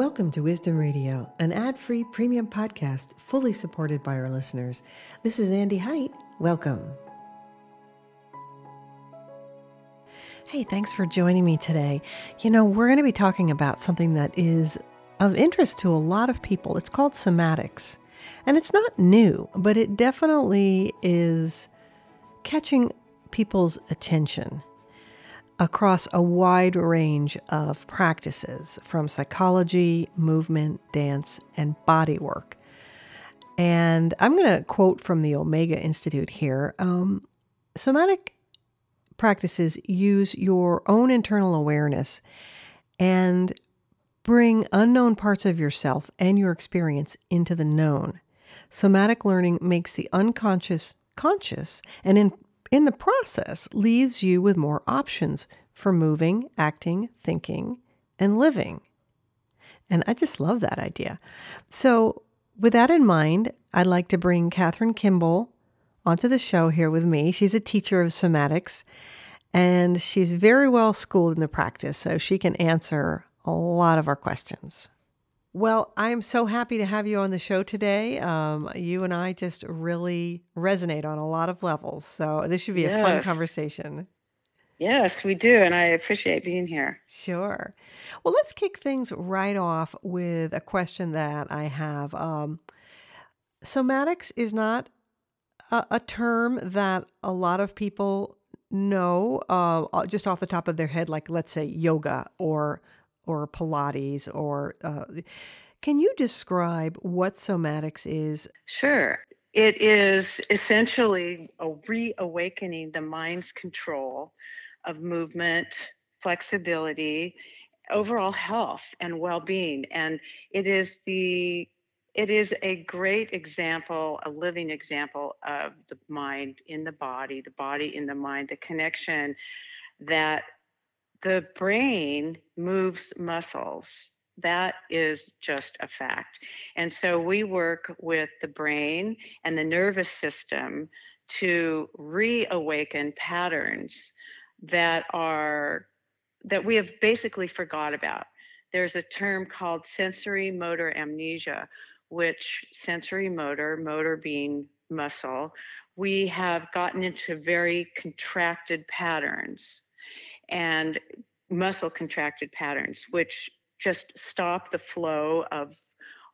Welcome to Wisdom Radio, an ad free premium podcast fully supported by our listeners. This is Andy Height. Welcome. Hey, thanks for joining me today. You know, we're going to be talking about something that is of interest to a lot of people. It's called somatics. And it's not new, but it definitely is catching people's attention across a wide range of practices from psychology, movement, dance, and body work. And I'm going to quote from the Omega Institute here. Um, somatic practices use your own internal awareness and bring unknown parts of yourself and your experience into the known. Somatic learning makes the unconscious conscious and in in the process leaves you with more options for moving, acting, thinking, and living. And I just love that idea. So, with that in mind, I'd like to bring Kathryn Kimball onto the show here with me. She's a teacher of somatics and she's very well schooled in the practice, so she can answer a lot of our questions. Well, I'm so happy to have you on the show today. Um, you and I just really resonate on a lot of levels. So this should be yes. a fun conversation. Yes, we do. And I appreciate being here. Sure. Well, let's kick things right off with a question that I have. Um, somatics is not a, a, term that a lot of people know uh, just off the top of their head, like let's say yoga or or Pilates or uh, can you describe what somatics is? Sure. It is essentially a reawakening the mind's control of movement, flexibility, overall health and well-being and it is the it is a great example, a living example of the mind in the body, the body in the mind, the connection that the brain moves muscles. That is just a fact. And so we work with the brain and the nervous system to reawaken patterns that are that we have basically forgot about. There's a term called sensory motor amnesia, which sensory motor, motor being muscle, we have gotten into very contracted patterns and muscle contracted patterns, which just stop the flow of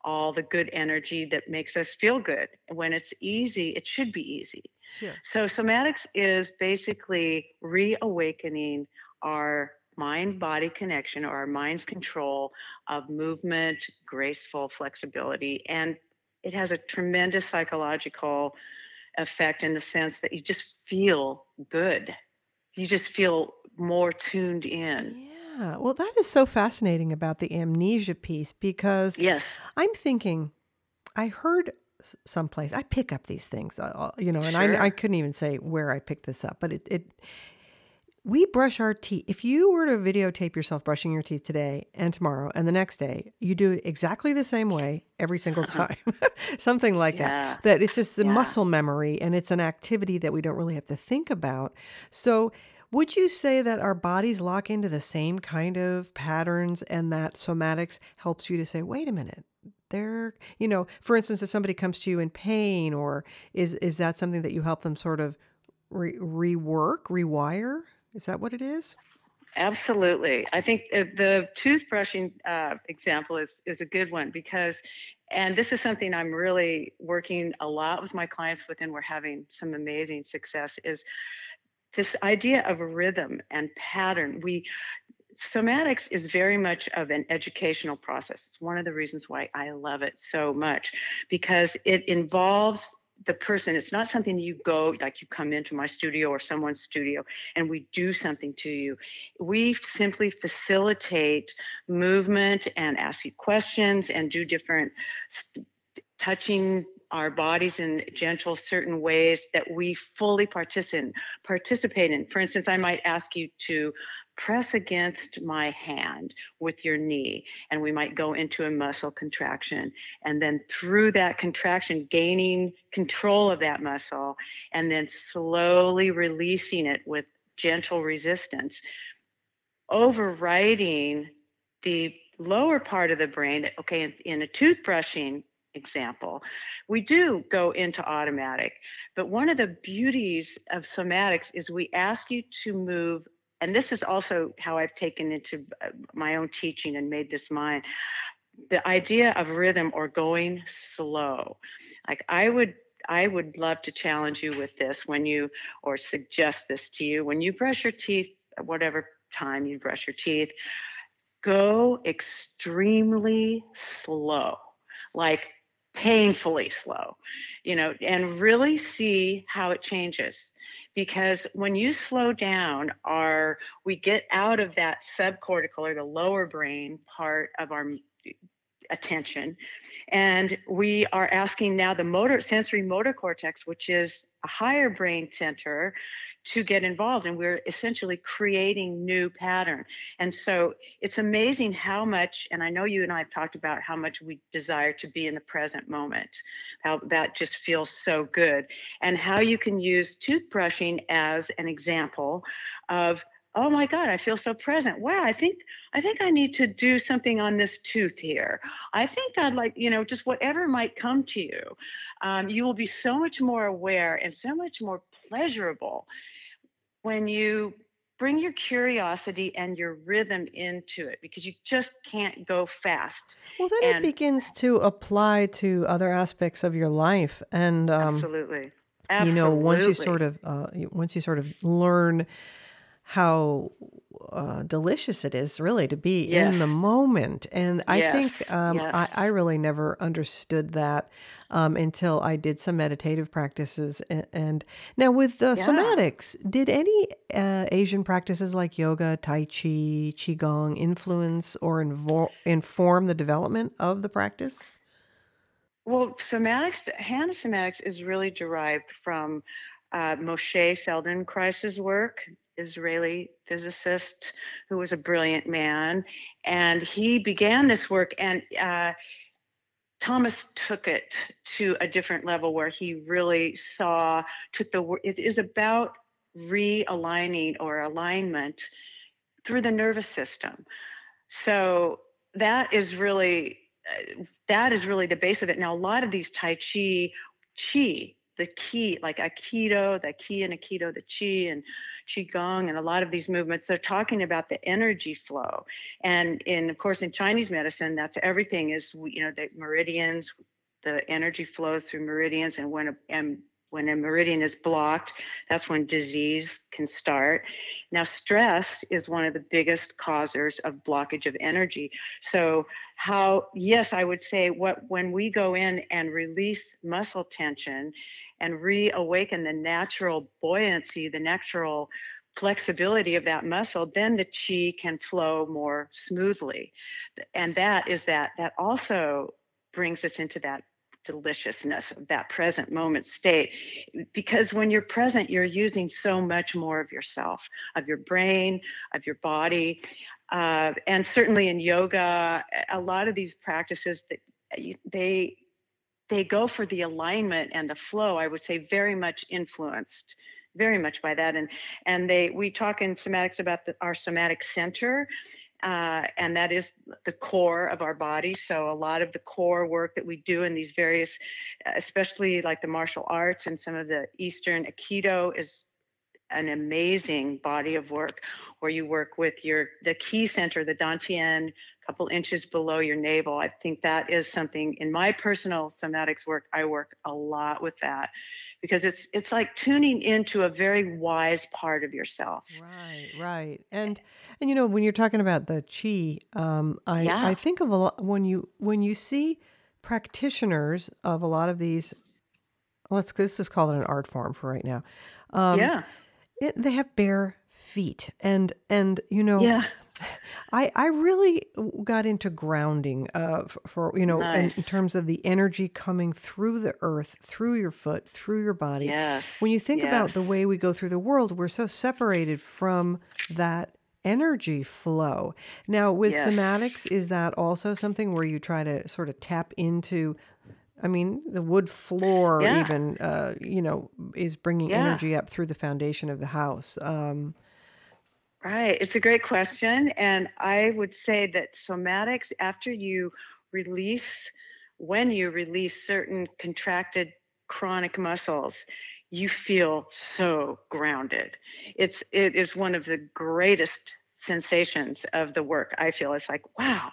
all the good energy that makes us feel good. When it's easy, it should be easy. Sure. So, somatics is basically reawakening our mind body connection or our mind's control of movement, graceful flexibility. And it has a tremendous psychological effect in the sense that you just feel good. You just feel more tuned in. Yeah. Well, that is so fascinating about the amnesia piece because yes. I'm thinking, I heard someplace, I pick up these things, uh, uh, you know, and sure. I, I couldn't even say where I picked this up, but it, it, we brush our teeth. If you were to videotape yourself brushing your teeth today and tomorrow and the next day, you do it exactly the same way every single time. Something like yeah. that. That it's just the yeah. muscle memory and it's an activity that we don't really have to think about. So would you say that our bodies lock into the same kind of patterns and that somatics helps you to say, wait a minute, they're, you know, for instance, if somebody comes to you in pain, or is is that something that you help them sort of re- rework, rewire? Is that what it is? Absolutely. I think the toothbrushing uh, example is is a good one because, and this is something I'm really working a lot with my clients with, and we're having some amazing success. Is this idea of rhythm and pattern. We somatics is very much of an educational process. It's one of the reasons why I love it so much because it involves the person it's not something you go like you come into my studio or someone's studio and we do something to you. We simply facilitate movement and ask you questions and do different touching our bodies in gentle certain ways that we fully participate participate in. For instance, I might ask you to press against my hand with your knee and we might go into a muscle contraction and then through that contraction gaining control of that muscle and then slowly releasing it with gentle resistance overriding the lower part of the brain, okay, in, in a toothbrushing example, we do go into automatic. But one of the beauties of somatics is we ask you to move, and this is also how I've taken into uh, my own teaching and made this mine the idea of rhythm or going slow. Like I would I would love to challenge you with this when you or suggest this to you when you brush your teeth whatever time you brush your teeth go extremely slow. Like painfully slow, you know, and really see how it changes. Because when you slow down, our we get out of that subcortical or the lower brain part of our attention, and we are asking now the motor sensory motor cortex, which is a higher brain center, to get involved and we're essentially creating new pattern. And so it's amazing how much and i know you and i have talked about how much we desire to be in the present moment how that just feels so good and how you can use toothbrushing as an example of oh my god i feel so present. Wow i think i think i need to do something on this tooth here. I think i'd like you know just whatever might come to you. Um, you will be so much more aware and so much more pleasurable when you bring your curiosity and your rhythm into it because you just can't go fast. Well, then it begins to apply to other aspects of your life, and um, absolutely, you know, once you sort of uh, once you sort of learn how uh, delicious it is really to be in the moment. And I yes, think um, I, yes. I really never understood that um, until I did some meditative practices. And, and now with uh, Yeah. somatics, did any uh, Asian practices like yoga, Tai Chi, Qigong influence or invo- inform the development of the practice? Well, somatics, Hanna somatics is really derived from uh, Moshe Feldenkrais's work, Israeli physicist who was a brilliant man, and he began this work and. Uh, Thomas took it to a different level where he really saw, took the, it is about realigning or alignment through the nervous system. So that is really, uh, that is really the base of it. Now, a lot of these Tai Chi, Chi, the ki, like Aikido, the Ki and Aikido, the Chi and Qigong, and a lot of these movements, they're talking about the energy flow. And in, of course, in Chinese medicine, that's everything is, you know, the meridians, the energy flows through meridians. And when a, and when a meridian is blocked, that's when disease can start. Now, stress is one of the biggest causers of blockage of energy. So, how, yes, I would say what when we go in and release muscle tension and reawaken the natural buoyancy, the natural flexibility of that muscle, then the chi can flow more smoothly. And that is that, that also brings us into that deliciousness of that present moment state because when you're present you're using so much more of yourself of your brain of your body uh, and certainly in yoga a lot of these practices that they they go for the alignment and the flow i would say very much influenced very much by that. And and they we talk in somatics about the, our somatic center uh, and that is the core of our body. So a lot of the core work that we do in these various especially like the martial arts and some of the eastern aikido is an amazing body of work where you work with your the ki center the dantian couple inches below your navel i think that is something in my personal somatics work i work a lot with that because it's it's like tuning into a very wise part of yourself Right, right. And and you know, when you're talking about the chi, um, I I think of a lot when you when you see practitioners of a lot of these, let's let's just call it an art form for right now. Um, yeah it, they have bare feet, and and you know, yeah I I really got into grounding uh for you know in, in terms of the energy coming through the earth, through your foot, through your body. yes When you think about the way we go through the world, we're so separated from that energy flow. Now, with yes somatics, is that also something where you try to sort of tap into? I mean, the wood floor yeah even, uh, you know, is bringing yeah energy up through the foundation of the house. Um, Right. It's a great question. And I would say that somatics, after you release, when you release certain contracted chronic muscles, you feel so grounded. It's it is one of the greatest sensations of the work. I feel it's like, wow,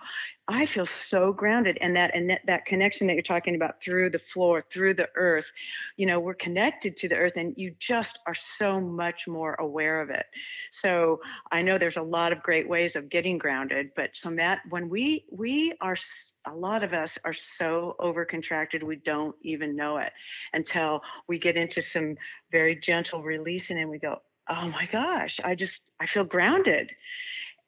I feel so grounded. And that and that, that connection that you're talking about through the floor, through the earth, you know, we're connected to the earth and you just are so much more aware of it. So I know there's a lot of great ways of getting grounded, but so that when we we are a lot of us are so overcontracted we don't even know it until we get into some very gentle releasing and we go oh my gosh, I just I feel grounded.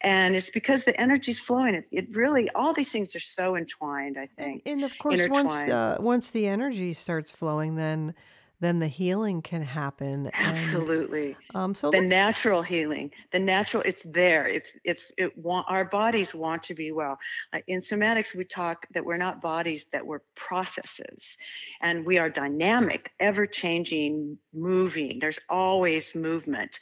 And it's because the energy's flowing. It, it really all these things are so entwined, I think. and of course, once uh, once the energy starts flowing, then then the healing can happen. And Absolutely. um, so The natural healing, the natural, it's there. It's it's it want our bodies want to be well. Like in somatics, we talk that we're not bodies, that we're processes. And we are dynamic, ever changing, moving. There's always movement.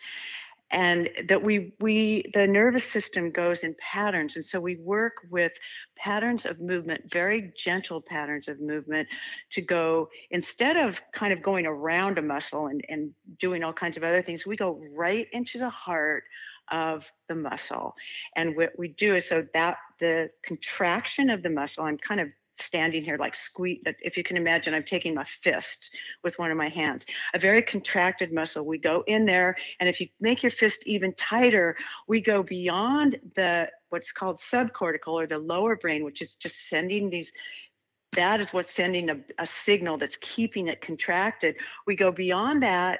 And that we we the nervous system goes in patterns. And so we work with patterns of movement very gentle patterns of movement to go instead of kind of going around a muscle and, and doing all kinds of other things we go right into the heart of the muscle. And what we do is so that the contraction of the muscle i'm kind of standing here like squeeze if you can imagine i'm taking my fist with one of my hands. A very contracted muscle. We go in there and if you make your fist even tighter we go beyond the what's called subcortical or the lower brain which is just sending these that is what's sending a, a signal that's keeping it contracted. We go beyond that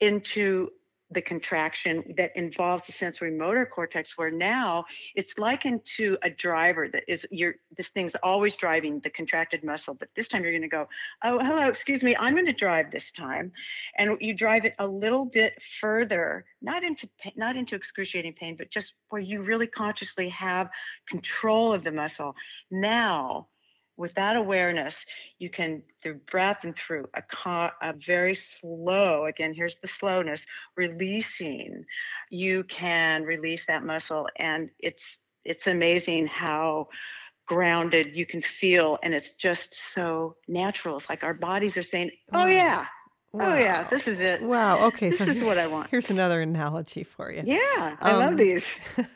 into the contraction that involves the sensory motor cortex where now it's likened to a driver that is you're this thing's always driving the contracted muscle but this time you're going to go oh hello excuse me i'm going to drive this time. And you drive it a little bit further not into not into excruciating pain but just where you really consciously have control of the muscle. Now with that awareness you can through breath and through a, a very slow again here's the slowness releasing you can release that muscle. And it's it's amazing how grounded you can feel. And it's just so natural. It's like our bodies are saying oh wow, oh yeah this is it. Wow. Okay, this so is what i want. here's another analogy for you. yeah i love Um, these.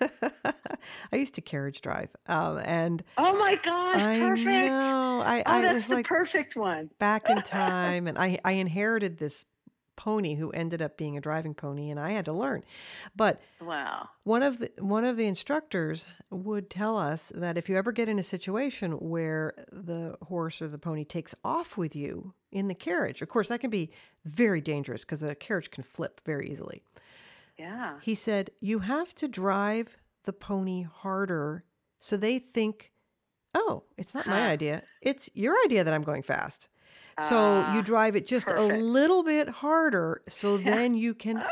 I used to carriage drive, um, and oh my gosh I perfect. know I oh I that's was the like perfect one. back in time, and I I inherited this pony who ended up being a driving pony, and I had to learn. But wow one of the one of the instructors would tell us that if you ever get in a situation where the horse or the pony takes off with you in the carriage, of course that can be very dangerous because a carriage can flip very easily. yeah He said you have to drive the pony harder so they think, "Oh, it's not my idea. It's your idea that I'm going fast." So you ah drive it just a little bit harder so then you can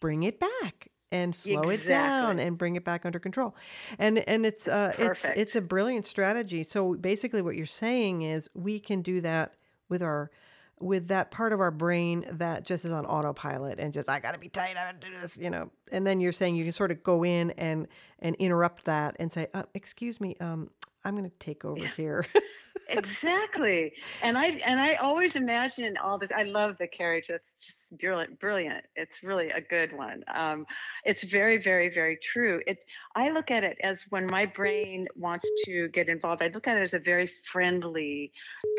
bring it back and slow it down and bring it back under control. And and it's uh it's it's a brilliant strategy. So basically what you're saying is we can do that with our with that part of our brain that just is on autopilot and just I got to be tight, I got to do this, you know. And then you're saying you can sort of go in and and interrupt that and say, uh, "Excuse me, um I'm going to take over yeah here." Exactly. And I and I always imagine all this. I love the carriage. That's just brilliant, brilliant. It's really a good one. Um, it's very, very, very true. It I look at it as when my brain wants to get involved, I look at it as a very friendly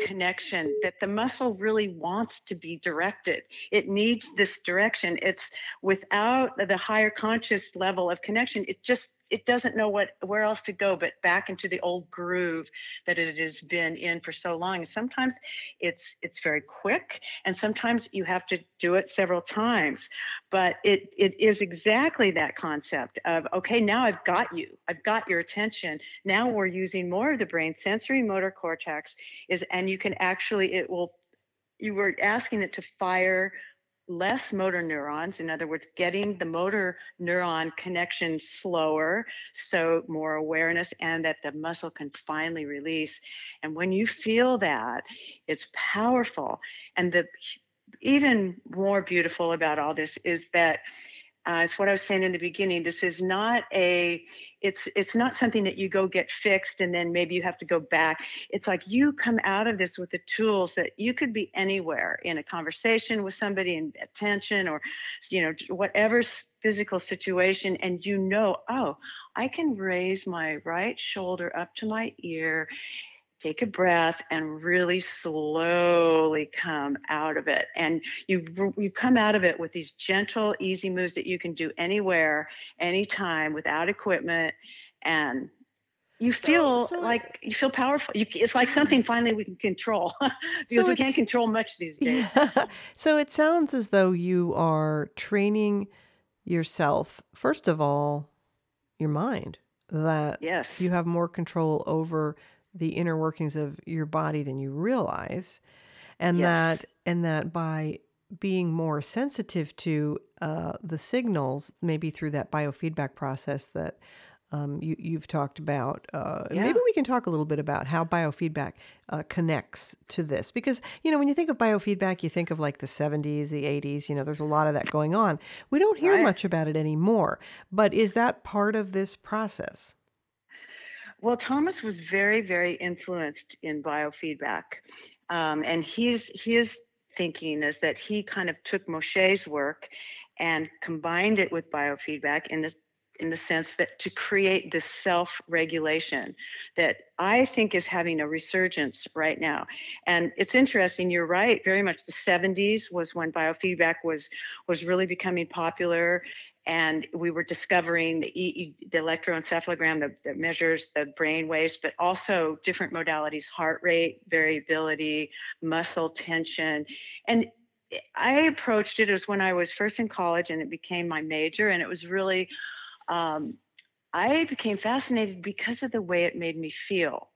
connection that the muscle really wants to be directed. It needs this direction. It's without the higher conscious level of connection, it just it doesn't know what where else to go but back into the old groove that it has been in for so long. And sometimes it's it's very quick, and sometimes you have to do it several times. But it it is exactly that concept of okay, now I've got you, I've got your attention. Now we're using more of the brain, sensory motor cortex is, and you can actually it will you were asking it to fire less motor neurons in other words getting the motor neuron connection slower so more awareness and that the muscle can finally release. And when you feel that it's powerful. And the even more beautiful about all this is that uh, it's what I was saying in the beginning. This is not a, it's it's not something that you go get fixed and then maybe you have to go back. It's like you come out of this with the tools that you could be anywhere in a conversation with somebody in attention or, you know, whatever physical situation, and you know, oh, I can raise my right shoulder up to my ear take a breath and really slowly come out of it. And you you come out of it with these gentle easy moves that you can do anywhere anytime without equipment. And you feel so, so like you feel powerful. You, it's like something finally we can control because so we can't control much these days. Yeah. so it sounds as though you are training yourself first of all your mind that yes. you have more control over the inner workings of your body than you realize and yes. that and that by being more sensitive to uh, the signals maybe through that biofeedback process that um, you, you've talked about. Uh, yeah. Maybe we can talk a little bit about how biofeedback uh, connects to this. Because, you know, when you think of biofeedback, you think of like the 70s, the 80s, you know, there's a lot of that going on. We don't hear right. much about it anymore. But is that part of this process? Well, Thomas was very, very influenced in biofeedback. Um, and his, his thinking is that he kind of took Moshe's work and combined it with biofeedback in the in the sense that to create this self-regulation that I think is having a resurgence right now. And it's interesting, you're right, very much the 70s was when biofeedback was was really becoming popular and we were discovering the, e- the electroencephalogram that, that, measures the brain waves, but also different modalities, heart rate variability, muscle tension. And I approached it as when I was first in college and it became my major. And it was really, um, I became fascinated because of the way it made me feel.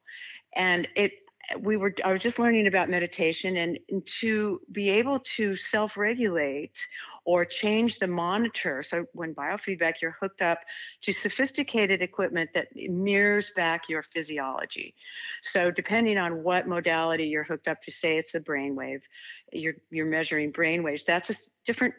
And it, we were, I was just learning about meditation and, and to be able to self regulate or change the monitor. So when biofeedback, you're hooked up to sophisticated equipment that mirrors back your physiology. So depending on what modality you're hooked up to, say it's a brainwave, you're you're measuring brain waves. That's a different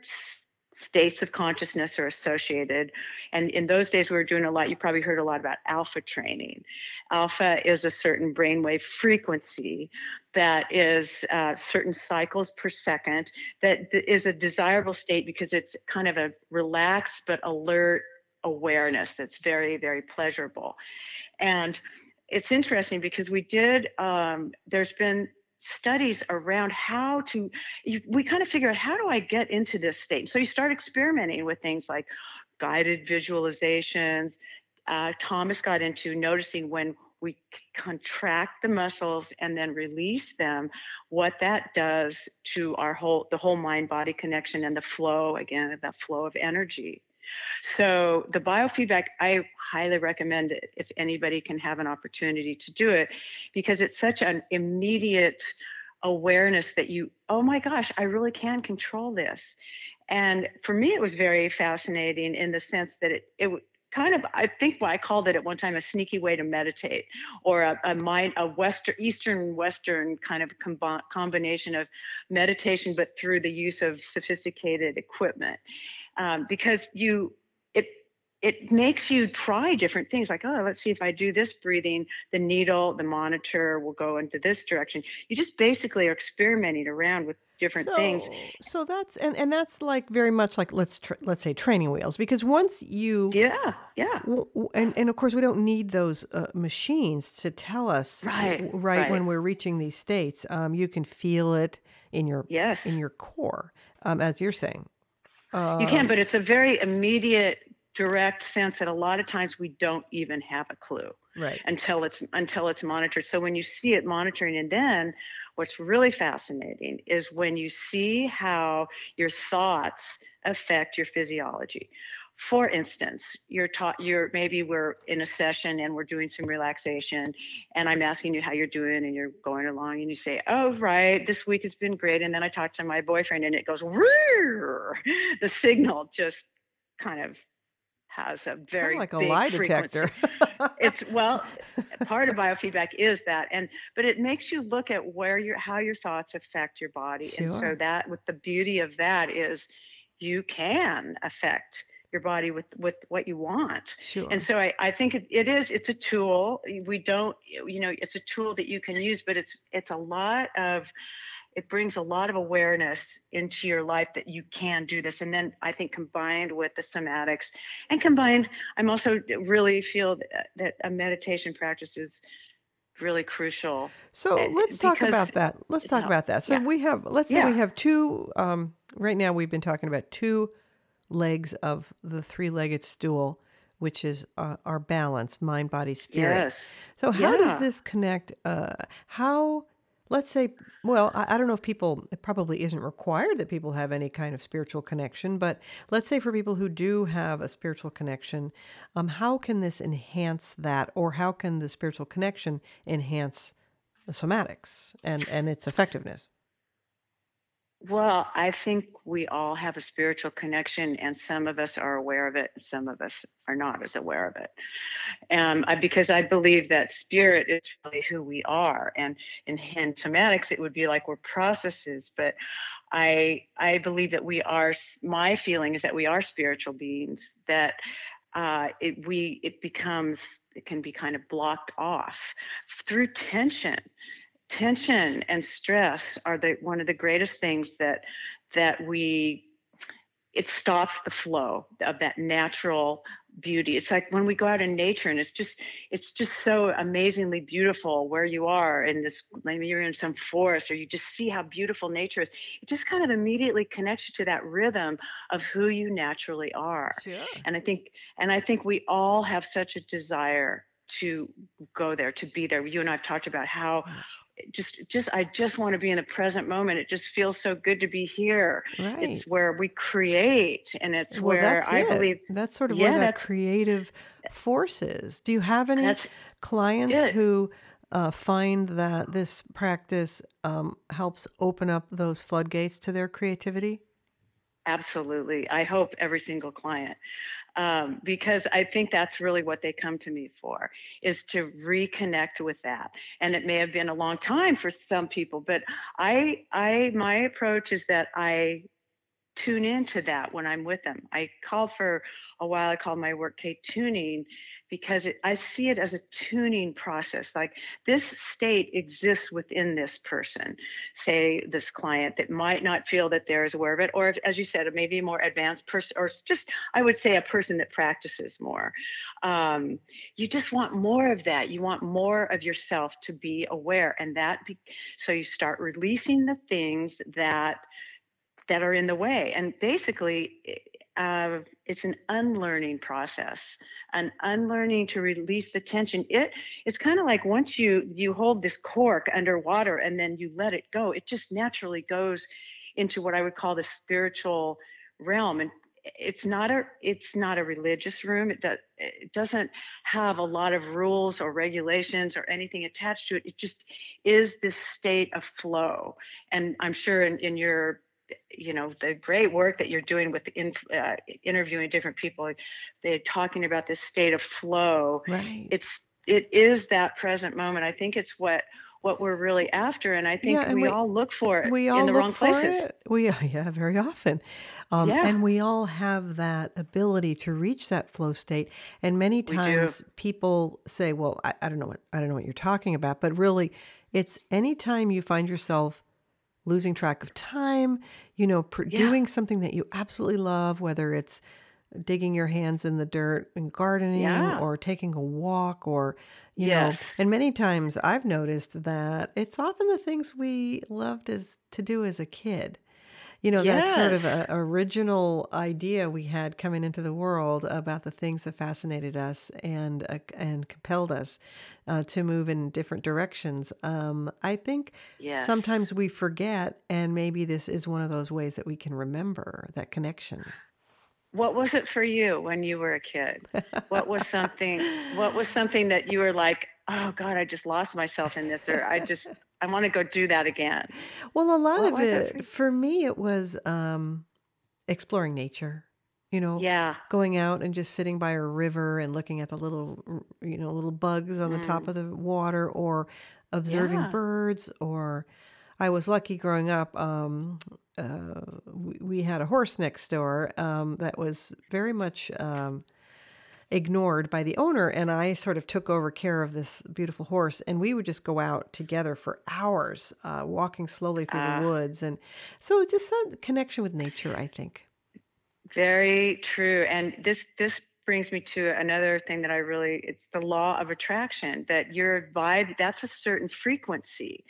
states of consciousness are associated. And in those days, we were doing a lot. You probably heard a lot about alpha training. Alpha is a certain brainwave frequency that is uh, certain cycles per second that is a desirable state because it's kind of a relaxed but alert awareness that's very, very pleasurable. And it's interesting because we did, um, there's been studies around how to you, we kind of figure out how do i get into this state? So you start experimenting with things like guided visualizations. Uh, thomas got into noticing when we contract the muscles and then release them what that does to our whole the whole mind body connection and the flow again that flow of energy so the biofeedback, I highly recommend it if anybody can have an opportunity to do it because it's such an immediate awareness that you, oh my gosh, I really can control this. And for me, it was very fascinating in the sense that it, it kind of i think i called it at one time a sneaky way to meditate or a, a mind a western eastern western kind of combi- combination of meditation but through the use of sophisticated equipment um, because you it it makes you try different things like oh let's see if i do this breathing the needle the monitor will go into this direction. You just basically are experimenting around with different so, things. so that's and, and that's like very much like let's tr- let's say training wheels because once you yeah yeah. w- w- and, and of course we don't need those uh, machines to tell us right, right, right. when we're reaching these states. Um, you can feel it in your yes. in your core um, as you're saying you can, um, but it's a very immediate, direct sense that a lot of times we don't even have a clue right. until it's until it's monitored. So when you see it monitoring, and then what's really fascinating is when you see how your thoughts affect your physiology for instance you're taught you're maybe we're in a session and we're doing some relaxation and i'm asking you how you're doing and you're going along and you say oh right this week has been great and then i talk to my boyfriend and it goes the signal just kind of has a very kind of like a lie frequency. detector. it's well, part of biofeedback is that, and but it makes you look at where your how your thoughts affect your body, sure. and so that with the beauty of that is you can affect your body with with what you want Sure. and so i, I think it, it is it's a tool we don't you know it's a tool that you can use but it's it's a lot of it brings a lot of awareness into your life that you can do this and then i think combined with the somatics and combined i'm also really feel that, that a meditation practice is really crucial So eh, let's talk about that. Let's talk no, about that. So yeah we have, let's say we have two, um, right now we've been talking about two legs of the three legged stool, which is uh, our balance, mind, body, spirit. yes So how does this connect? Uh, how, let's say, well, I, I don't know if people, it probably isn't required that people have any kind of spiritual connection, but let's say for people who do have a spiritual connection, um, how can this enhance that, or how can the spiritual connection enhance the somatics and and its effectiveness? Well, I think we all have a spiritual connection, and some of us are aware of it, and some of us are not as aware of it. Um, I, because I believe that spirit is really who we are, and in, in somatics, it would be like we're processes. But I I believe that we are. My feeling is that we are spiritual beings. That uh, it we it becomes it can be kind of blocked off through tension tension and stress are the one of the greatest things that that we it stops the flow of that natural beauty. It's like when we go out in nature and it's just it's just so amazingly beautiful where you are in this maybe you're in some forest or you just see how beautiful nature is. It just kind of immediately connects you to that rhythm of who you naturally are. Sure. and i think and i think we all have such a desire to go there to be there. You and i've talked about how just just i just want to be in the present moment it just feels so good to be here Right. it's where we create and it's Well, where i it. believe That's sort of where yeah that creative force is. Do you have any clients it who uh, find that this practice um, helps open up those floodgates to their creativity? absolutely i hope every single client um, because i think that's really what they come to me for is to reconnect with that and it may have been a long time for some people but i i my approach is that i tune into that when I'm with them. I call for a while, I call my work K tuning because it, I see it as a tuning process. Like this state exists within this person, say this client that might not feel that they're as aware of it, or if, as you said, maybe a more advanced person, or just, I would say, a person that practices more. Um, you just want more of that. You want more of yourself to be aware. And that, be, so you start releasing the things that that are in the way. And basically, uh, it's an unlearning process, an unlearning to release the tension. It it's kind of like once you you hold this cork underwater and then you let it go, it just naturally goes into what I would call the spiritual realm. And it's not a it's not a religious room. It does it doesn't have a lot of rules or regulations or anything attached to it. It just is this state of flow. And I'm sure in, in your you know the great work that you're doing with in, uh, interviewing different people they're talking about this state of flow Right. it's it is that present moment i think it's what what we're really after and i think Yeah, and we we all look for it we in all the look wrong for places it. We yeah, very often, um, yeah and we all have that ability to reach that flow state. And many times people say, "Well, I, I don't know what I don't know what you're talking about," but really, it's anytime you find yourself losing track of time, you know, pr- yeah. doing something that you absolutely love, whether it's digging your hands in the dirt and gardening yeah. or taking a walk or, you know and many times I've noticed that it's often the things we loved as to do as a kid. You know, that sort of yes a original idea we had coming into the world about the things that fascinated us and uh, and compelled us uh, to move in different directions. Um, I think yes sometimes we forget, and maybe this is one of those ways that we can remember that connection. what was it for you when you were a kid what was something what was something that you were like oh god i just lost myself in this or i just i want to go do that again Well, a lot what of it for it for me, it was um, exploring nature. You know, yeah going out and just sitting by a river and looking at the little, you know, little bugs on the top mm. of the water, or observing yeah birds. Or I was lucky growing up. Um, uh, we, we had a horse next door um, that was very much um, ignored by the owner and i sort of took over care of this beautiful horse and we would just go out together for hours uh, walking slowly through Ah, the woods and so it's just that connection with nature i think very true. And this this brings me to another thing that I really it's the law of attraction that your vibe that's a certain frequency.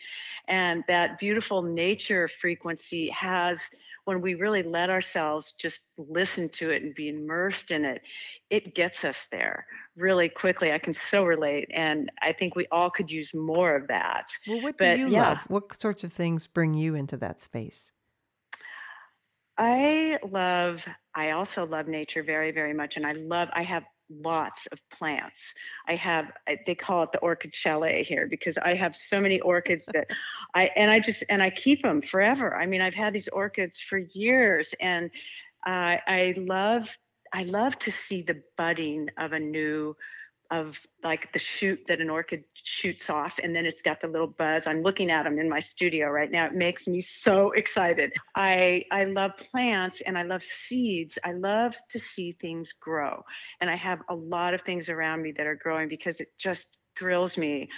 And that beautiful nature frequency has when we really let ourselves just listen to it and be immersed in it, it gets us there really quickly. I can so relate. And I think we all could use more of that. well what do you yeah, love what sorts of things bring you into that space I love, I also love nature very, very much. And I love, I have lots of plants. I have, they call it the orchid chalet here because I have so many orchids that I, and I just, and I keep them forever. I mean, I've had these orchids for years and I I love, I love to see the budding of a new of like the shoot that an orchid shoots off and then it's got the little buzz. I'm looking at them in my studio right now. It makes me so excited. I i love plants and i love seeds. I love to see things grow. And i have a lot of things around me that are growing because it just thrills me.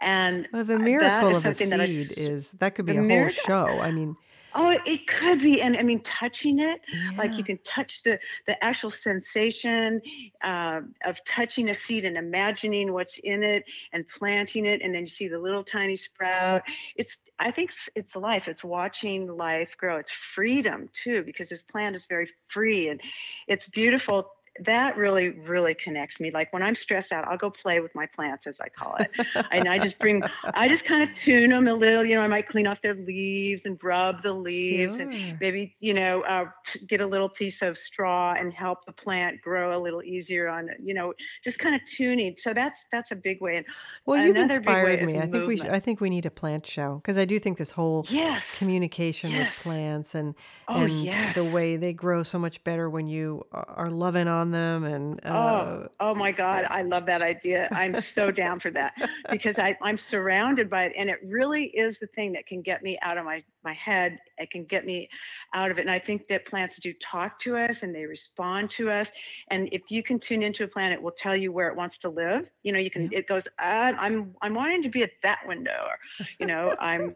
And well the miracle of a something that i seed is that could be a whole miracle show. I mean Oh, it could be, and I mean, touching it, like you can touch the the actual sensation uh, of touching a seed and imagining what's in it and planting it, and then you see the little tiny sprout. It's, I think, it's life. It's watching life grow. It's freedom too, because this plant is very free and it's beautiful. That really, really connects me. Like when I'm stressed out, I'll go play with my plants, as I call it, and I just bring I just kind of tune them a little. You know, I might clean off their leaves and rub the leaves and maybe, you know, uh, get a little piece of straw and help the plant grow a little easier on, you know, just kind of tuning. So that's that's a big way. And Well, you've another big way inspired me. I think we sh- I think we need a plant show because I do think this whole Yes. communication with plants and Oh, and yes. the way they grow so much better when you are loving on them and Oh, uh oh my God. I love that idea. I'm so down for that because I, I'm surrounded by it. And it really is the thing that can get me out of my, my head. It can get me out of it. And I think that plants do talk to us and they respond to us. And if you can tune into a plant, it will tell you where it wants to live. You know, you yeah can, it goes, "Ah, I'm, I'm wanting to be at that window. Or, you know, I'm,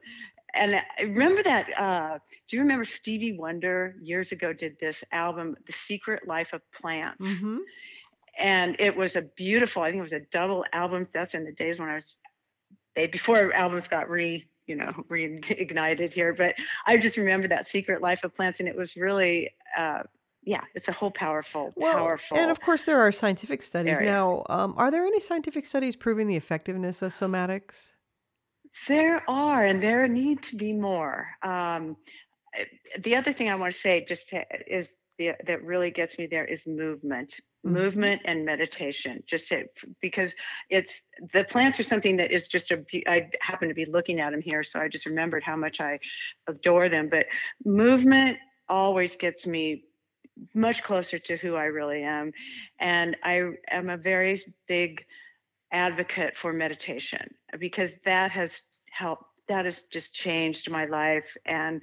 and I remember that. Uh, do you remember Stevie Wonder years ago did this album, The Secret Life of Plants? mm-hmm. And it was a beautiful i think it was a double album. That's in the days when i was they before albums got re you know reignited here. But i just remember that secret life of plants and it was really uh yeah it's a whole powerful powerful. and of course there are scientific studies. area. Now um are there any scientific studies proving the effectiveness of somatics? There are and there need to be more. Um the other thing i want to say just to, is the, that really gets me there is movement mm-hmm. movement and meditation just to, because it's the plants are something that is just a i happen to be looking at them here so i just remembered how much i adore them but movement always gets me much closer to who i really am and i am a very big advocate for meditation because that has helped that has just changed my life. And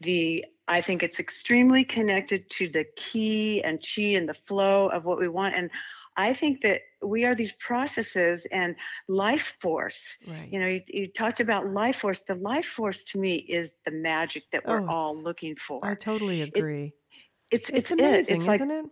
the i think it's extremely connected to the ki and chi and the flow of what we want. And i think that we are these processes and life force. Right. You know you, you talked about life force. The life force to me is the magic that we're oh all looking for. I totally it agree. It's it's it's it. Amazing it's like isn't it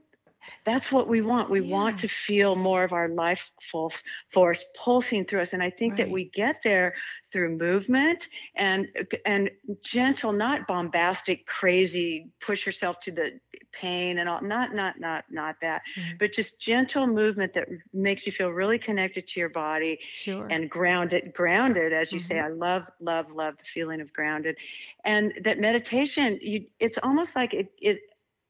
that's what we want. We want to feel more of our life force, force pulsing through us, and I think that we get there through movement and and gentle, not bombastic, crazy, push yourself to the pain and all. Not not not not that, right but just gentle movement that makes you feel really connected to your body sure and grounded. Grounded, as you say, mm-hmm I love love love the feeling of grounded, and that meditation. You, it's almost like it it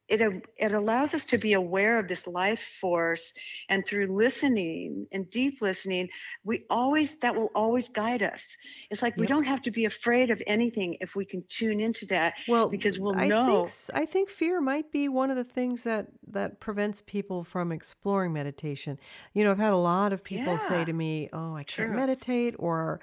it it allows us to be aware of this life force and through listening and deep listening we always that will always guide us. It's like we don't have to be afraid of anything if we can tune into that Well, because we'll I think know. s- I think fear might be one of the things that that prevents people from exploring meditation. You know, I've had a lot of people say to me, "Oh, I can't true. meditate," or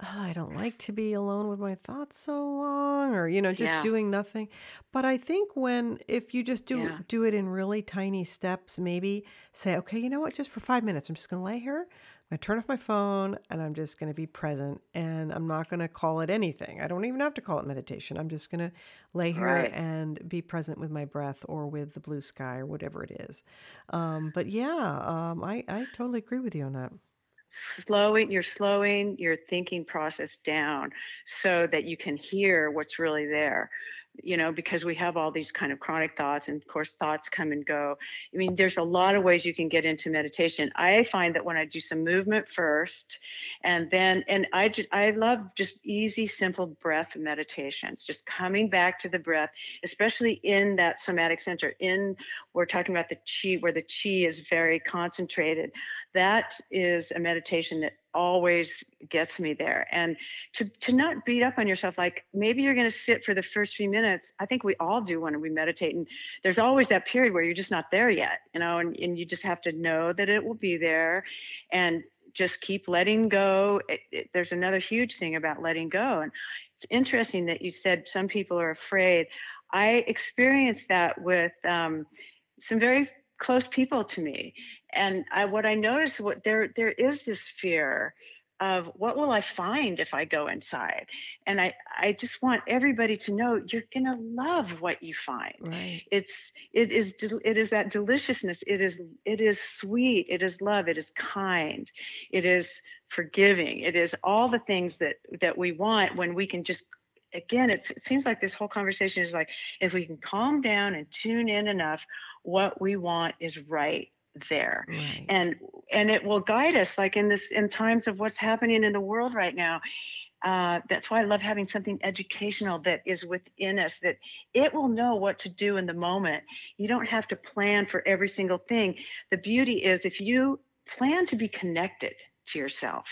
"Oh, I don't like to be alone with my thoughts so long or you know just Yeah. doing nothing. But I think when if you just do Yeah. do it in really tiny steps, maybe say, "Okay, you know what? Just for 5 minutes, I'm just going to lay here. I'm going to turn off my phone and I'm just going to be present and I'm not going to call it anything. I don't even have to call it meditation. I'm just going to lay here Right. and be present with my breath or with the blue sky or whatever it is. Um, but yeah, um, I, I totally agree with you on that. Slowing you're slowing your thinking process down so that you can hear what's really there you know because we have all these kind of chronic thoughts and of course thoughts come and go. I mean there's a lot of ways you can get into meditation. I find that when i do some movement first and then and i just i love just easy simple breath meditations just coming back to the breath especially in that somatic center in we're talking about the chi where the chi is very concentrated. That is a meditation that always gets me there. And to to not beat up on yourself like maybe you're going to sit for the first few minutes. I think we all do when we meditate and there's always that period where you're just not there yet you know and, and you just have to know that it will be there and just keep letting go. It, it, there's another huge thing about letting go and it's interesting that you said some people are afraid. I experienced that with um, some very close people to me and I, what I noticed, what there there is this fear of what will I find if I go inside, and I I just want everybody to know you're gonna love what you find. Right. It's it is it is that deliciousness. It is it is sweet. It is love. It is kind. It is forgiving. It is all the things that that we want when we can just again it's, it seems like this whole conversation is like if we can calm down and tune in enough what we want is right there. Right. and and it will guide us like in this in times of what's happening in the world right now uh, that's why i love having something educational that is within us that it will know what to do in the moment. You don't have to plan for every single thing. The beauty is if you plan to be connected to yourself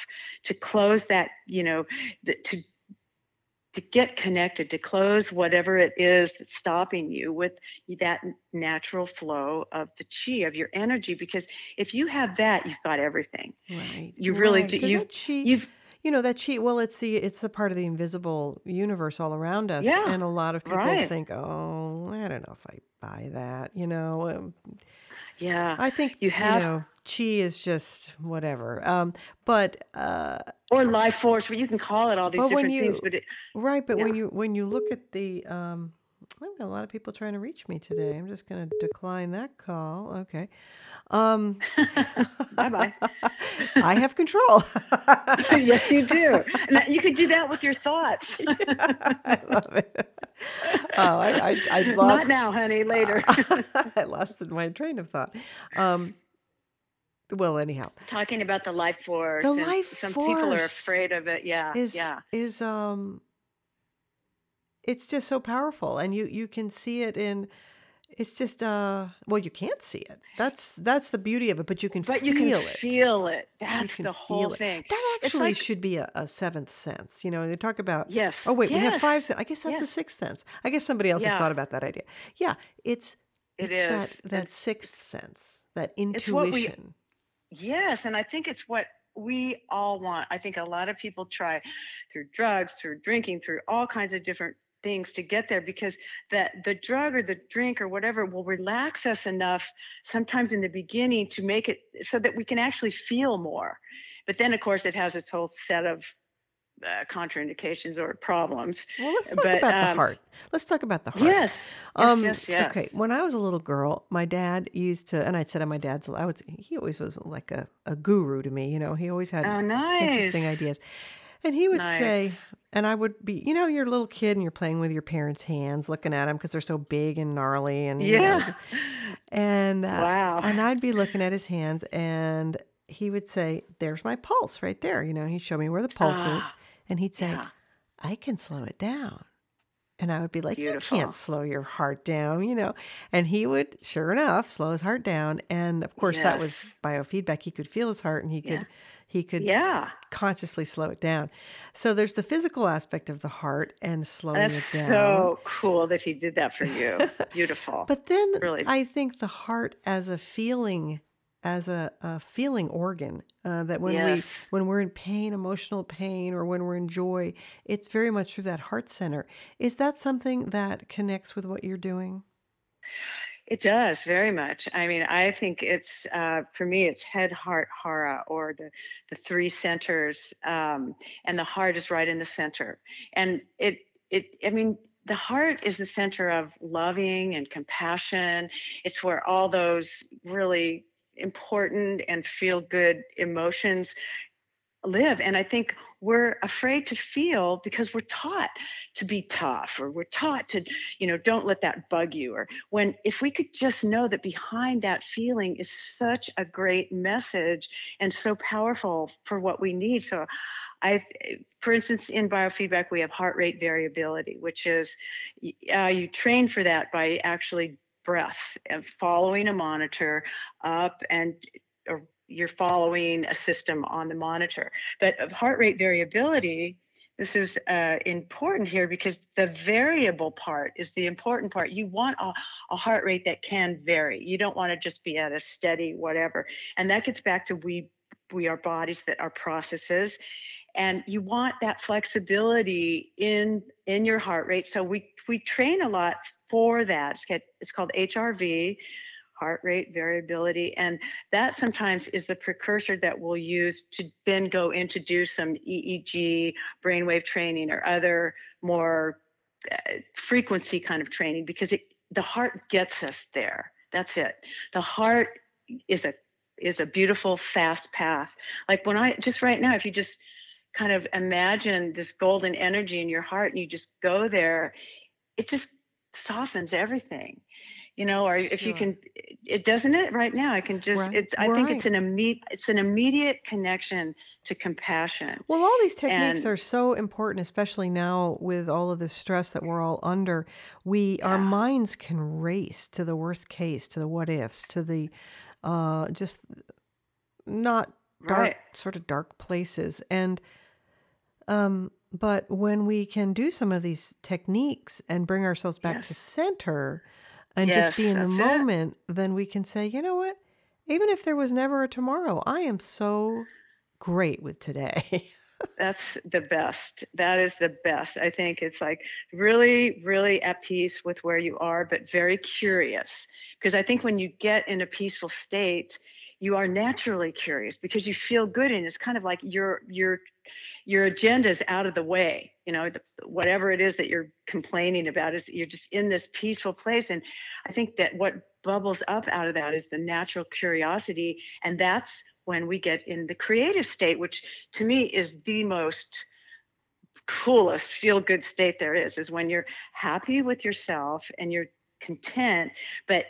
to close that you know the, to to get connected, to close whatever it is that's stopping you with that natural flow of the chi, of your energy. Because if you have that, you've got everything. Right. You really Right. do. Chi, you've, you know, that chi, well, it's the it's the part of the invisible universe all around us, yeah, and a lot of people right. think, oh, I don't know if I buy that. You know, um, Yeah. I think You have. you know, chi is just whatever. Um, but uh, or life force, but you can call it all these different things, you but it, right, but yeah. when you when you look at the um, I've got a lot of people trying to reach me today. I'm just going to decline that call. Okay. Um, bye bye. I have control. yes, you do. And that, you could do that with your thoughts. I love it. Oh, I, I, I Not lost, now, honey, later. I lost my train of thought. Um, well, anyhow, Talking about the life force, the and life some people are afraid of it. Yeah, is yeah. is um, it's just so powerful, and you you can see it in. It's just uh, well, you can't see it. That's that's the beauty of it, but you can But you can feel it. feel it. That's the whole feel it. thing. That actually like, should be a, a seventh sense. You know, they talk about. yes, Oh wait, we have five. I guess that's a yes. sixth sense. I guess somebody else has thought about that idea. Yeah, it's it it's that is. that It's sixth sense, that it's what we intuition. yes, and I think it's what we all want. I think a lot of people try through drugs, through drinking, through all kinds of different things to get there because that the drug or the drink or whatever will relax us enough sometimes in the beginning to make it so that we can actually feel more. But then of course it has its whole set of uh, contraindications or problems. Well, let's talk But about the um, heart. Let's talk about the heart. yes, yes, Um, yes, okay, when I was a little girl, my dad used to, and I'd sit on my dad's. I was he always was like a, a guru to me. You know, he always had Oh, nice, interesting ideas. And he would nice. say, and I would be, you know, you're a little kid and you're playing with your parents' hands, looking at them because they're so big and gnarly, and you know, Yeah. and uh, Wow. and I'd be looking at his hands, and he would say, "There's my pulse right there." You know, he'd show me where the pulse is, Ah, and he'd say, yeah. "I can slow it down." And I would be like, You can't slow your heart down, you know. And he would, sure enough, slow his heart down. And of course, that was biofeedback. He could feel his heart and he Yeah. could he could Yeah. consciously slow it down. So there's the physical aspect of the heart and slowing That's it down. so cool that he did that for you. Beautiful. But then Really. I think the heart as a feeling as a, a feeling organ. Uh, that when we when we're in pain, emotional pain, or when we're in joy, it's very much through that heart center. Is that something that connects with what you're doing? It does very much. I mean, I think it's uh, for me, it's head, heart, hara, or the the three centers, um, and the heart is right in the center. And it it I mean, the heart is the center of loving and compassion. It's where all those really important and feel good emotions live. And I think we're afraid to feel because we're taught to be tough or we're taught to, you know, don't let that bug you. Or when if we could just know that behind that feeling is such a great message and so powerful for what we need. So I, for instance, in biofeedback, we have heart rate variability, which is uh, you train for that by actually breath and following a monitor up and you're following a system on the monitor. But of heart rate variability, this is uh, important here because the variable part is the important part. You want a, a heart rate that can vary. You don't want to just be at a steady whatever. And that gets back to we we are bodies that are processes and you want that flexibility in in your heart rate so we we train a lot for that it's, called hrv heart rate variability. And that sometimes is the precursor that we'll use to then go in to do some EEG, brainwave training, or other more uh, frequency kind of training because it, the heart gets us there. That's it. The heart is a is a beautiful fast path. Like when I just right now, if you just kind of imagine this golden energy in your heart and you just go there, it just softens everything you know or if you can it doesn't it right now i can just Right. it's i think it's an immediate it's an immediate connection to compassion Well, all these techniques and are so important, especially now with all of the stress that we're all under. We our minds can race to the worst case, to the what ifs, to the uh, just not dark, right sort of dark places. And um, but when we can do some of these techniques and bring ourselves back to center and just be in the that's it moment, then we can say, you know what? Even if there was never a tomorrow, I am so great with today. That's the best. That is the best. I think it's like really, really at peace with where you are, but very curious. Because I think when you get in a peaceful state, you are naturally curious because you feel good and it's kind of like your your your agenda is out of the way you know the, whatever it is that you're complaining about is you're just in this peaceful place. And i think that what bubbles up out of that is the natural curiosity. And that's when we get in the creative state which to me is the most coolest feel good state there is is when you're happy with yourself and you're content but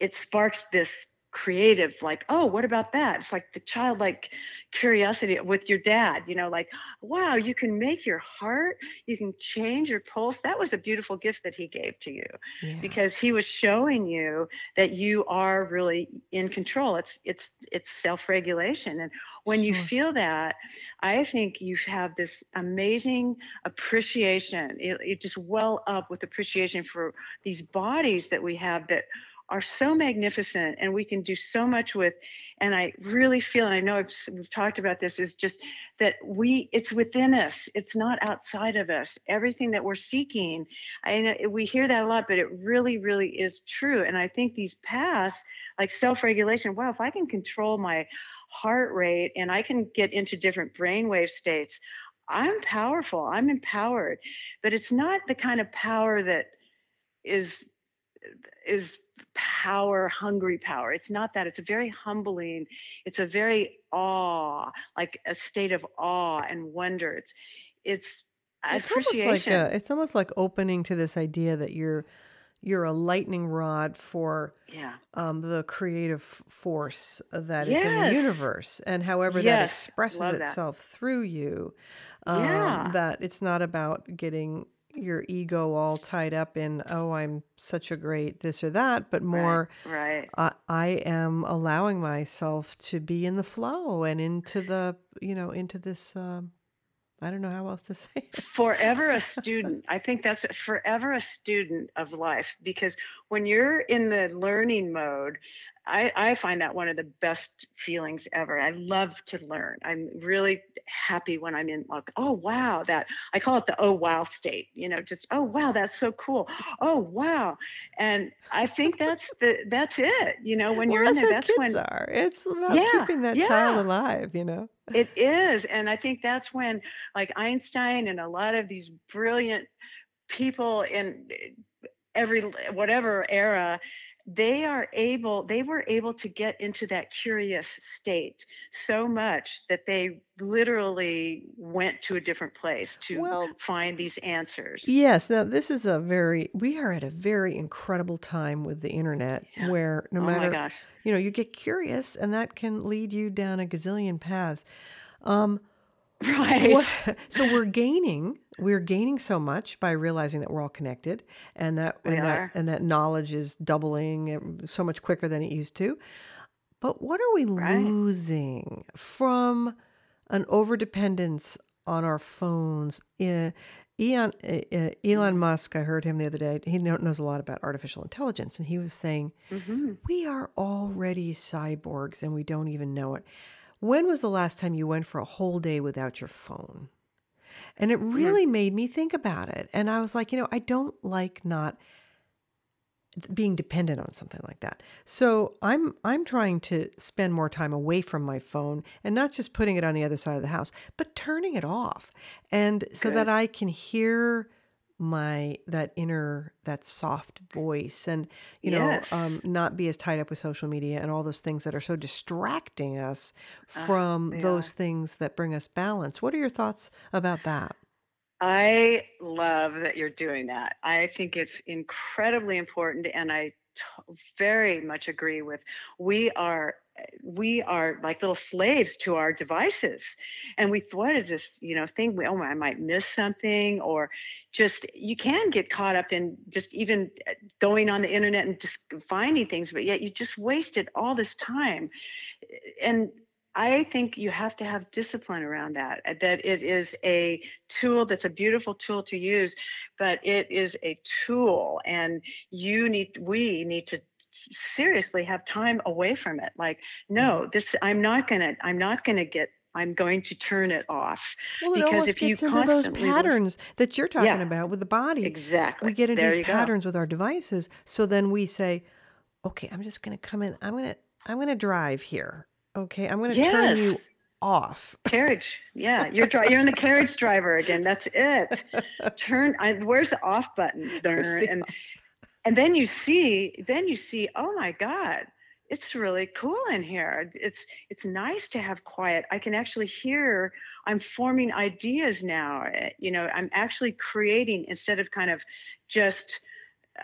it sparks this creative like oh what about that? It's like the childlike curiosity with your dad you know like wow you can make your heart you can change your pulse. That was a beautiful gift that he gave to you yeah, because he was showing you that you are really in control. It's it's it's self-regulation. And when you feel that i think you have this amazing appreciation. It, it just well up with appreciation for these bodies that we have that are so magnificent and we can do so much with and i really feel and i know I've, we've talked about this is just that we it's within us it's not outside of us everything that we're seeking. I we hear that a lot but it really really is true and i think these paths like self-regulation wow if i can control my heart rate and i can get into different brainwave states i'm powerful i'm empowered. But it's not the kind of power that is is power hungry power. It's not that it's a very humbling it's a very awe like a state of awe and wonder. It's it's It's almost like a, it's almost like opening to this idea that you're you're a lightning rod for yeah. um, the creative force that is in the universe, and however that expresses love that. itself through you. Um, yeah. that it's not about getting your ego all tied up in oh I'm such a great this or that, but more right I, I am allowing myself to be in the flow and into the you know into this. Um, I don't know how else to say it. forever a student i think that's forever a student of life because when you're in the learning mode I, I find that one of the best feelings ever. I love to learn. I'm really happy when I'm in like, oh wow, that I call it the oh wow state. You know, just oh wow, that's so cool. Oh wow, and I think that's the that's it. You know, when Well, you're in there, that's when are. It's about yeah, keeping that child alive, you know? It is. And I think that's when, like Einstein and a lot of these brilliant people in eh, every whatever era, they are able, they were able to get into that curious state so much that they literally went to a different place to Well, find these answers. yes. Now, this is a very, we are at a very incredible time with the internet Yeah. where no Oh matter, you know, you get curious and that can lead you down a gazillion paths. Um, Right. what, so we're gaining, we're gaining so much by realizing that we're all connected and that, We and that, and that knowledge is doubling so much quicker than it used to. But what are we Right. losing from an overdependence on our phones? Elon, Elon Musk, I heard him the other day. He knows a lot about artificial intelligence, and he was saying, hmm We are already cyborgs and we don't even know it. When was the last time you went for a whole day without your phone? And it really made me think about it. And I was like, you know, I don't like not being dependent on something like that. So I'm I'm trying to spend more time away from my phone and not just putting it on the other side of the house, but turning it off. And so that I can hear my that inner that soft voice and you know um not be as tied up with social media and all those things that are so distracting us from they those are. things that bring us balance. What are your thoughts about that? I love that you're doing that. I think it's incredibly important, and I t- very much agree with. We are we are like little slaves to our devices, and we what is this you know thing? We, oh, I might miss something, or just you can get caught up in just even uh, going on the internet and just finding things, but yet you just wasted all this time, and I think you have to have discipline around that. uh, That it is a tool that's a beautiful tool to use, but it is a tool, and you need, we need to seriously have time away from it. Like, no, mm-hmm. this, I'm not gonna, I'm not gonna get, I'm going to turn it off Well, it because almost if you gets into those patterns that you're talking yeah, about with the body. Exactly. We get into There these you go. patterns with our devices. So then we say, okay, I'm just going to come in. I'm going to, I'm going to drive here. Okay. I'm going to turn you off. Carriage, yeah, you're dri- you're in the carriage driver again. That's it. Turn. I, where's the off button? The And and then you see then you see oh my god it's really cool in here it's it's nice to have quiet i can actually hear i'm forming ideas now eh, you know i'm actually creating instead of kind of just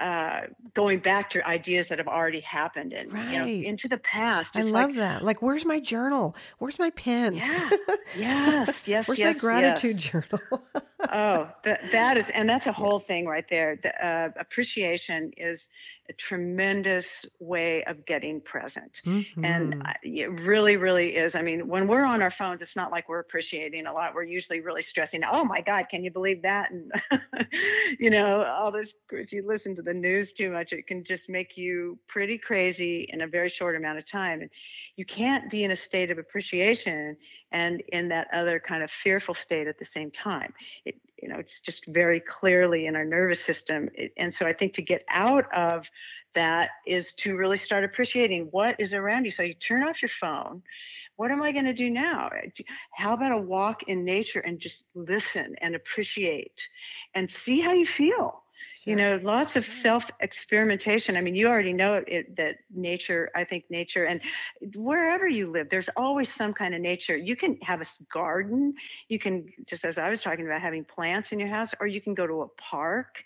uh, going back to ideas that have already happened and you know into the past I it's like love that. Like, where's my journal? Where's my pen? yeah yes yes Where's my gratitude yes journal? Oh, that that is, and that's a whole thing right there. The, uh, appreciation is a tremendous way of getting present, and hmm I- it really, really is. I mean, when we're on our phones, it's not like we're appreciating a lot. We're usually really stressing. Oh my God, can you believe that? And you know, all this. If you listen to the news too much, it can just make you pretty crazy in a very short amount of time. And you can't be in a state of appreciation and in that other kind of fearful state at the same time it you know it's just very clearly in our nervous system. And so i think to get out of that is to really start appreciating what is around you. So you turn off your phone. What am i going to do now? How about a walk in nature and just listen and appreciate and see how you feel you know lots of self experimentation i mean you already know it, that nature i think nature and wherever you live there's always some kind of nature. You can have a garden. You can just as i was talking about having plants in your house or you can go to a park.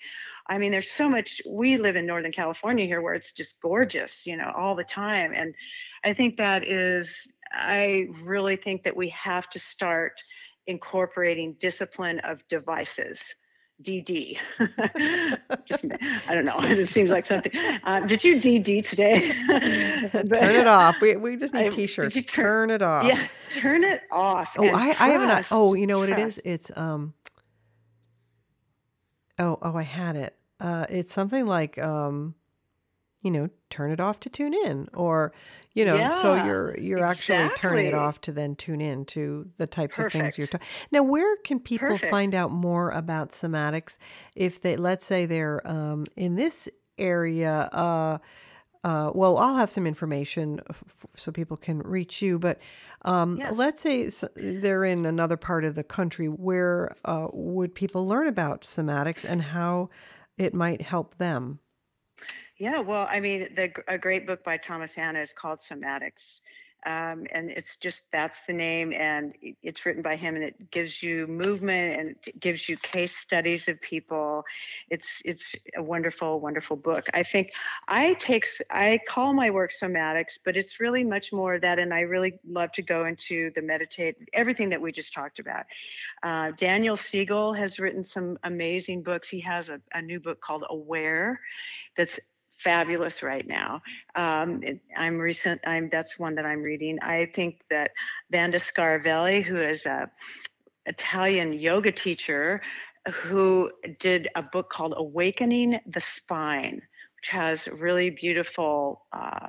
I mean there's so much we live in northern california here where it's just gorgeous you know all the time and i think that is i really think that we have to start incorporating discipline of devices DD. Just, I don't know. It seems like something. Uh, did you DD today? But turn it off. We, we just need you t-shirts. turn? Turn it off. Yeah, turn it off Oh, I, I have not. Oh, you know what it is? It's um. Oh, oh, I had it. Uh, it's something like um. You know, turn it off to tune in or, you know, yeah, so you're you're exactly. actually turning it off to then tune in to the types Perfect. of things you're talking. Now, where can people Perfect. find out more about somatics if they let's say they're um, in this area uh, uh, well, I'll have some information f- so people can reach you. But um, yes. let's say they're in another part of the country. Where uh, would people learn about somatics and how it might help them? Yeah, well, I mean, the, a great book by Thomas Hanna is called Somatics. Um, and it's just that's the name and it's written by him and it gives you movement and it gives you case studies of people. It's it's a wonderful wonderful book. I think i takes i call my work somatics but it's really much more that and i really love to go into the meditate everything that we just talked about. Uh, daniel siegel has written some amazing books. He has a, a new book called aware that's fabulous right now. Um, it, I'm recent. I'm that's one that I'm reading. I think that Vanda Scaravelli, who is a Italian yoga teacher, who did a book called Awakening the Spine, which has really beautiful uh,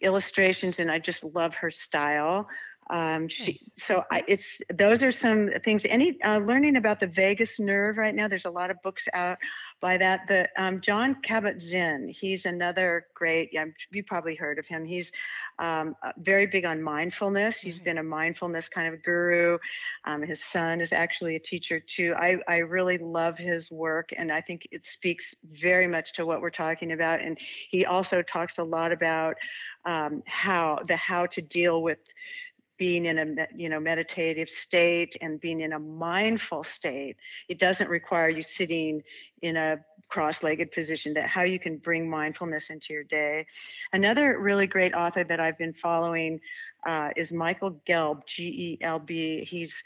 illustrations, and I just love her style. Um, she, so I, it's those are some things. Any uh, learning about the vagus nerve right now? There's a lot of books out by that. The um, Jon Kabat-Zinn, he's another great. Yeah, you probably heard of him. He's um, uh, very big on mindfulness. He's mm-hmm. been a mindfulness kind of guru. Um, his son is actually a teacher too. I I really love his work, and I think it speaks very much to what we're talking about. And he also talks a lot about um, how the how to deal with being in a you know meditative state and being in a mindful state it doesn't require you sitting in a cross-legged position that how you can bring mindfulness into your day. Another really great author that i've been following uh, is michael gelb g-e-l-b he's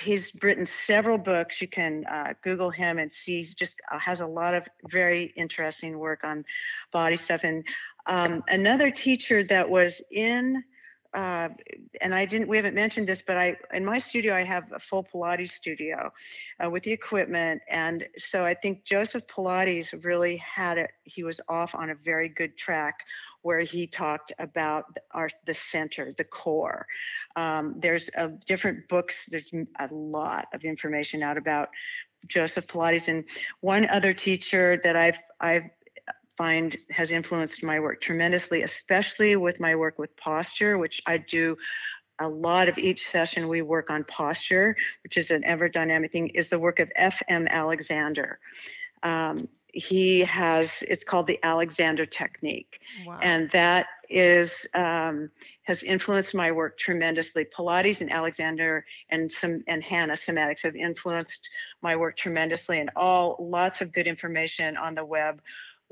he's written several books. You can uh, google him and see. He's just uh, has a lot of very interesting work on body stuff. And um, another teacher that was in uh, and I didn't, we haven't mentioned this, but I, in my studio, I have a full Pilates studio uh, with the equipment. And so I think Joseph Pilates really had it, he was off on a very good track where he talked about our, the center, the core. Um, there's a, different books, there's a lot of information out about Joseph Pilates. And one other teacher that I've, I've find has influenced my work tremendously, especially with my work with posture, which I do a lot of each session we work on posture, which is an ever dynamic thing, is the work of F.M. Alexander. Um, he has, it's called the Alexander Technique. Wow. And that is, um, has influenced my work tremendously. Pilates and Alexander and some, and Hanna Somatics have influenced my work tremendously and all lots of good information on the web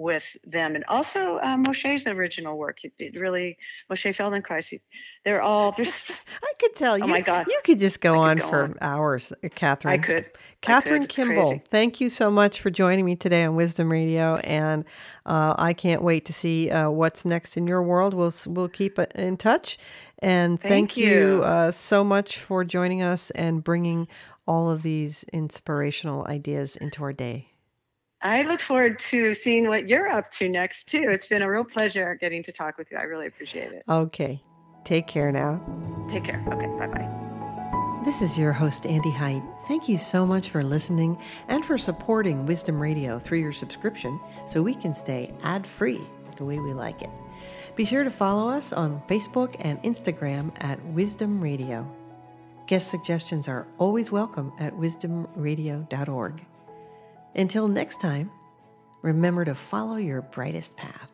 with them and also uh, Moshe's original work. It, it really Moshe Feldenkrais. They're all just. I could tell you. Oh my God! You could just go on go for on. hours, Kathryn. I could. Kathryn I could. Kimball, thank you so much for joining me today on Wisdom Radio, and uh, I can't wait to see uh, what's next in your world. We'll we'll keep in touch, and thank, thank you, you uh, so much for joining us and bringing all of these inspirational ideas into our day. I look forward to seeing what you're up to next, too. It's been a real pleasure getting to talk with you. I really appreciate it. Okay. Take care now. Take care. Okay. Bye bye. This is your host, Andy Height. Thank you so much for listening and for supporting Wisdom Radio through your subscription so we can stay ad free the way we like it. Be sure to follow us on Facebook and Instagram at Wisdom Radio. Guest suggestions are always welcome at wisdomradio.org. Until next time, remember to follow your brightest path.